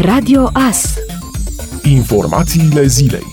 Radio AS Informațiile zilei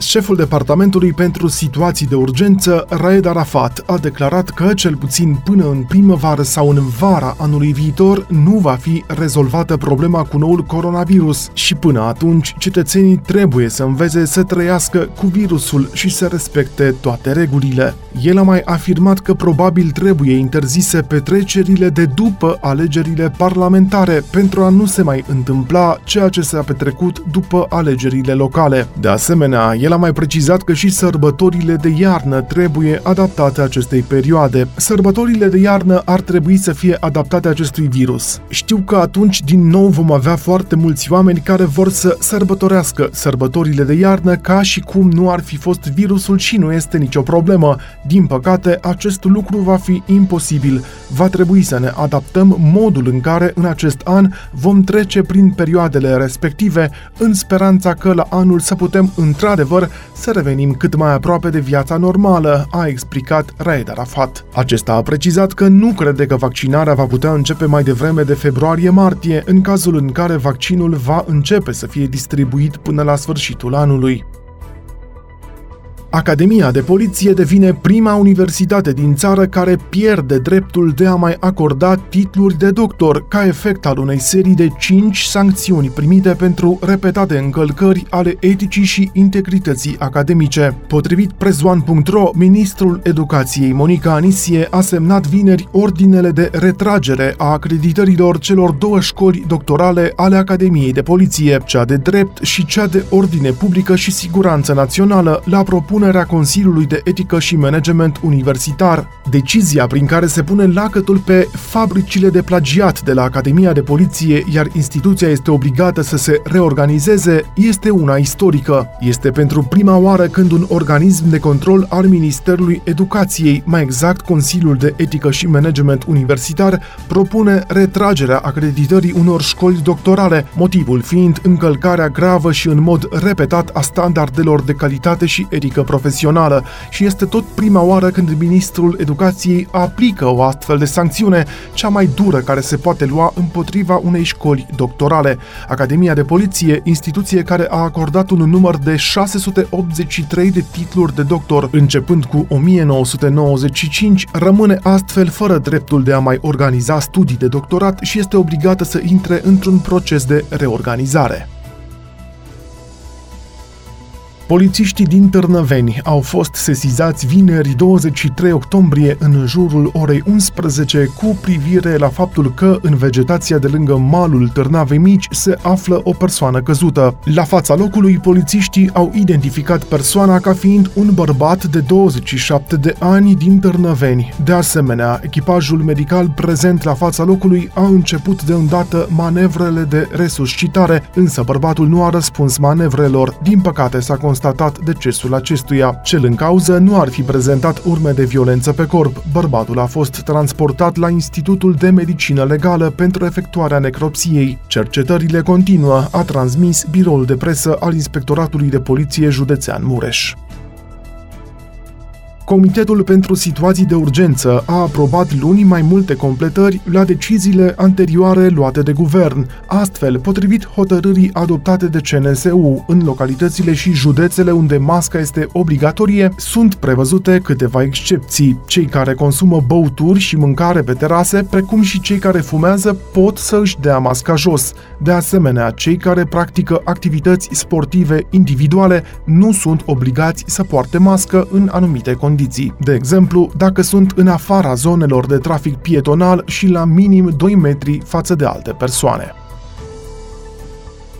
Șeful Departamentului pentru Situații de Urgență, Raed Arafat, a declarat că, cel puțin până în primăvară sau în vara anului viitor, nu va fi rezolvată problema cu noul coronavirus și până atunci cetățenii trebuie să învețe să trăiască cu virusul și să respecte toate regulile. El a mai afirmat că probabil trebuie interzise petrecerile de după alegerile parlamentare pentru a nu se mai întâmpla ceea ce s-a petrecut după alegerile locale. De asemenea, el a mai precizat că și sărbătorile de iarnă trebuie adaptate acestei perioade. Sărbătorile de iarnă ar trebui să fie adaptate acestui virus. Știu că atunci din nou vom avea foarte mulți oameni care vor să sărbătorească sărbătorile de iarnă ca și cum nu ar fi fost virusul și nu este nicio problemă. Din păcate, acest lucru va fi imposibil. Va trebui să ne adaptăm modul în care în acest an vom trece prin perioadele respective, în speranța că la anul să putem într-adevăr să revenim cât mai aproape de viața normală, a explicat Raed Arafat. Acesta a precizat că nu crede că vaccinarea va putea începe mai devreme de februarie-martie, în cazul în care vaccinul va începe să fie distribuit până la sfârșitul anului. Academia de Poliție devine prima universitate din țară care pierde dreptul de a mai acorda titluri de doctor ca efect al unei serii de 5 sancțiuni primite pentru repetate încălcări ale eticii și integrității academice. Potrivit prezoan.ro, ministrul educației Monica Anisie a semnat vineri ordinele de retragere a acreditărilor celor două școli doctorale ale Academiei de Poliție, cea de drept și cea de ordine publică și siguranță națională, la propun propunerea Consiliului de Etică și Management Universitar, decizia prin care se pune lacătul pe fabricile de plagiat de la Academia de Poliție, iar instituția este obligată să se reorganizeze, este una istorică. Este pentru prima oară când un organism de control al Ministerului Educației, mai exact Consiliul de Etică și Management Universitar, propune retragerea acreditării unor școli doctorale, motivul fiind încălcarea gravă și în mod repetat a standardelor de calitate și etică profesională și este tot prima oară când ministrul educației aplică o astfel de sancțiune, cea mai dură care se poate lua împotriva unei școli doctorale. Academia de Poliție, instituție care a acordat un număr de 683 de titluri de doctor începând cu 1995, rămâne astfel fără dreptul de a mai organiza studii de doctorat și este obligată să intre într-un proces de reorganizare. Polițiștii din Târnăveni au fost sesizați vineri 23 octombrie în jurul orei 11 cu privire la faptul că în vegetația de lângă malul Târnavei Mici se află o persoană căzută. La fața locului, polițiștii au identificat persoana ca fiind un bărbat de 27 de ani din Târnăveni. De asemenea, echipajul medical prezent la fața locului a început de îndată manevrele de resuscitare, însă bărbatul nu a răspuns manevrelor. Din păcate s-a constatat constatat decesul acestuia. Cel în cauză nu ar fi prezentat urme de violență pe corp. Bărbatul a fost transportat la Institutul de Medicină Legală pentru efectuarea necropsiei. Cercetările continuă, a transmis biroul de presă al Inspectoratului de Poliție Județean Mureș. Comitetul pentru situații de urgență a aprobat luni mai multe completări la deciziile anterioare luate de guvern. Astfel, potrivit hotărârii adoptate de CNSU, în localitățile și județele unde masca este obligatorie, sunt prevăzute câteva excepții. Cei care consumă băuturi și mâncare pe terase, precum și cei care fumează, pot să își dea masca jos. De asemenea, cei care practică activități sportive individuale nu sunt obligați să poarte mască în anumite condiții condiții. De exemplu, dacă sunt în afara zonelor de trafic pietonal și la minim 2 metri față de alte persoane.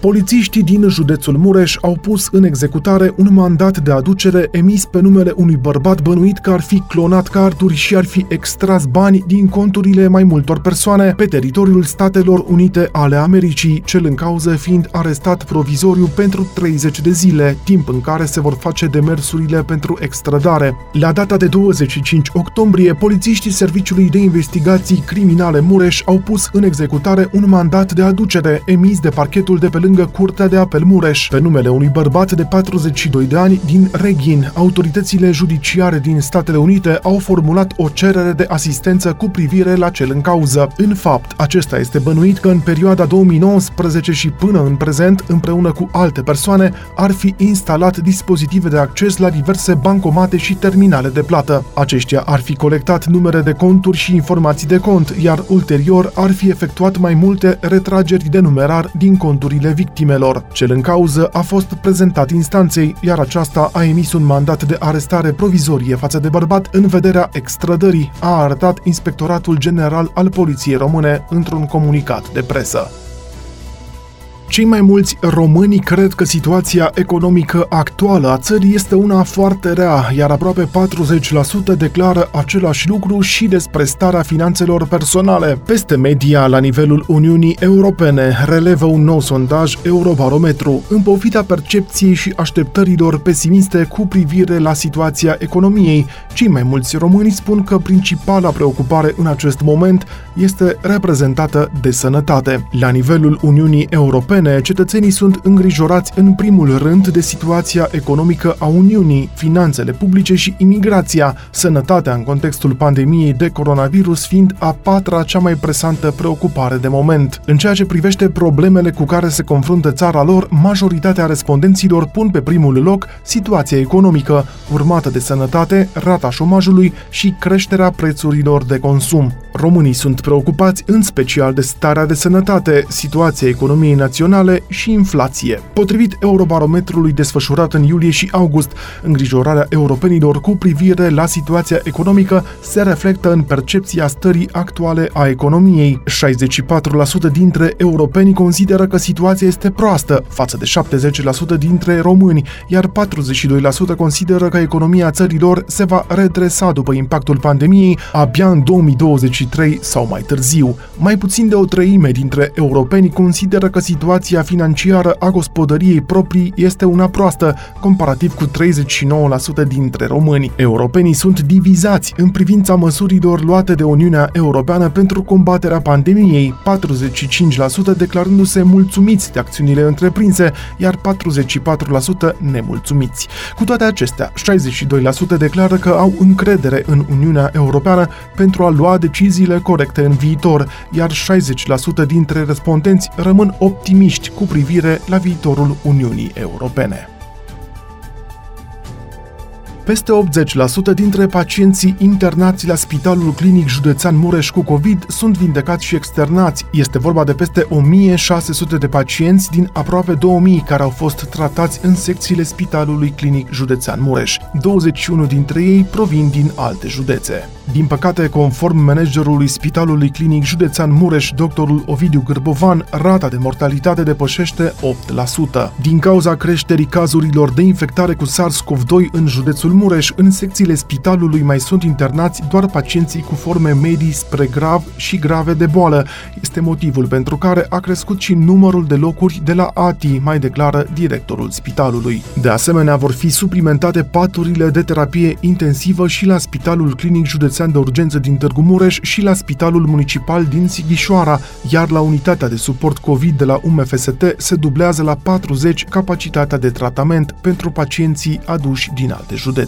Polițiștii din județul Mureș au pus în executare un mandat de aducere emis pe numele unui bărbat bănuit că ar fi clonat carduri și ar fi extras bani din conturile mai multor persoane pe teritoriul Statelor Unite ale Americii, cel în cauză fiind arestat provizoriu pentru 30 de zile, timp în care se vor face demersurile pentru extradare. La data de 25 octombrie, polițiștii Serviciului de Investigații Criminale Mureș au pus în executare un mandat de aducere emis de parchetul de pe lângă Curtea de Apel Mureș. Pe numele unui bărbat de 42 de ani din Reghin, autoritățile judiciare din Statele Unite au formulat o cerere de asistență cu privire la cel în cauză. În fapt, acesta este bănuit că în perioada 2019 și până în prezent, împreună cu alte persoane, ar fi instalat dispozitive de acces la diverse bancomate și terminale de plată. Aceștia ar fi colectat numere de conturi și informații de cont, iar ulterior ar fi efectuat mai multe retrageri de numerar din conturile victimelor. Cel în cauză a fost prezentat instanței, iar aceasta a emis un mandat de arestare provizorie față de bărbat în vederea extrădării, a arătat Inspectoratul General al Poliției Române într-un comunicat de presă. Cei mai mulți români cred că situația economică actuală a țării este una foarte rea, iar aproape 40% declară același lucru și despre starea finanțelor personale. Peste media la nivelul Uniunii Europene, relevă un nou sondaj Eurobarometru, în pofita percepției și așteptărilor pesimiste cu privire la situația economiei. Cei mai mulți români spun că principala preocupare în acest moment este reprezentată de sănătate. La nivelul Uniunii Europene, Europene, cetățenii sunt îngrijorați în primul rând de situația economică a Uniunii, finanțele publice și imigrația, sănătatea în contextul pandemiei de coronavirus fiind a patra cea mai presantă preocupare de moment. În ceea ce privește problemele cu care se confruntă țara lor, majoritatea respondenților pun pe primul loc situația economică, urmată de sănătate, rata șomajului și creșterea prețurilor de consum. Românii sunt preocupați în special de starea de sănătate, situația economiei naționale naționale și inflație. Potrivit Eurobarometrului desfășurat în iulie și august, îngrijorarea europenilor cu privire la situația economică se reflectă în percepția stării actuale a economiei. 64% dintre europeni consideră că situația este proastă, față de 70% dintre români, iar 42% consideră că economia țărilor se va redresa după impactul pandemiei abia în 2023 sau mai târziu. Mai puțin de o treime dintre europeni consideră că situația situația financiară a gospodăriei proprii este una proastă, comparativ cu 39% dintre români. Europenii sunt divizați în privința măsurilor luate de Uniunea Europeană pentru combaterea pandemiei, 45% declarându-se mulțumiți de acțiunile întreprinse, iar 44% nemulțumiți. Cu toate acestea, 62% declară că au încredere în Uniunea Europeană pentru a lua deciziile corecte în viitor, iar 60% dintre respondenți rămân optimiști optimiști cu privire la viitorul Uniunii Europene. Peste 80% dintre pacienții internați la Spitalul Clinic Județean Mureș cu COVID sunt vindecați și externați. Este vorba de peste 1600 de pacienți din aproape 2000 care au fost tratați în secțiile Spitalului Clinic Județean Mureș. 21 dintre ei provin din alte județe. Din păcate, conform managerului Spitalului Clinic Județean Mureș, doctorul Ovidiu Gârbovan, rata de mortalitate depășește 8%. Din cauza creșterii cazurilor de infectare cu SARS-CoV-2 în județul Mureș, în secțiile spitalului mai sunt internați doar pacienții cu forme medii spre grav și grave de boală. Este motivul pentru care a crescut și numărul de locuri de la ATI, mai declară directorul spitalului. De asemenea, vor fi suplimentate paturile de terapie intensivă și la Spitalul Clinic Județean județean de urgență din Târgu Mureș și la Spitalul Municipal din Sighișoara, iar la unitatea de suport COVID de la UMFST se dublează la 40 capacitatea de tratament pentru pacienții aduși din alte județe.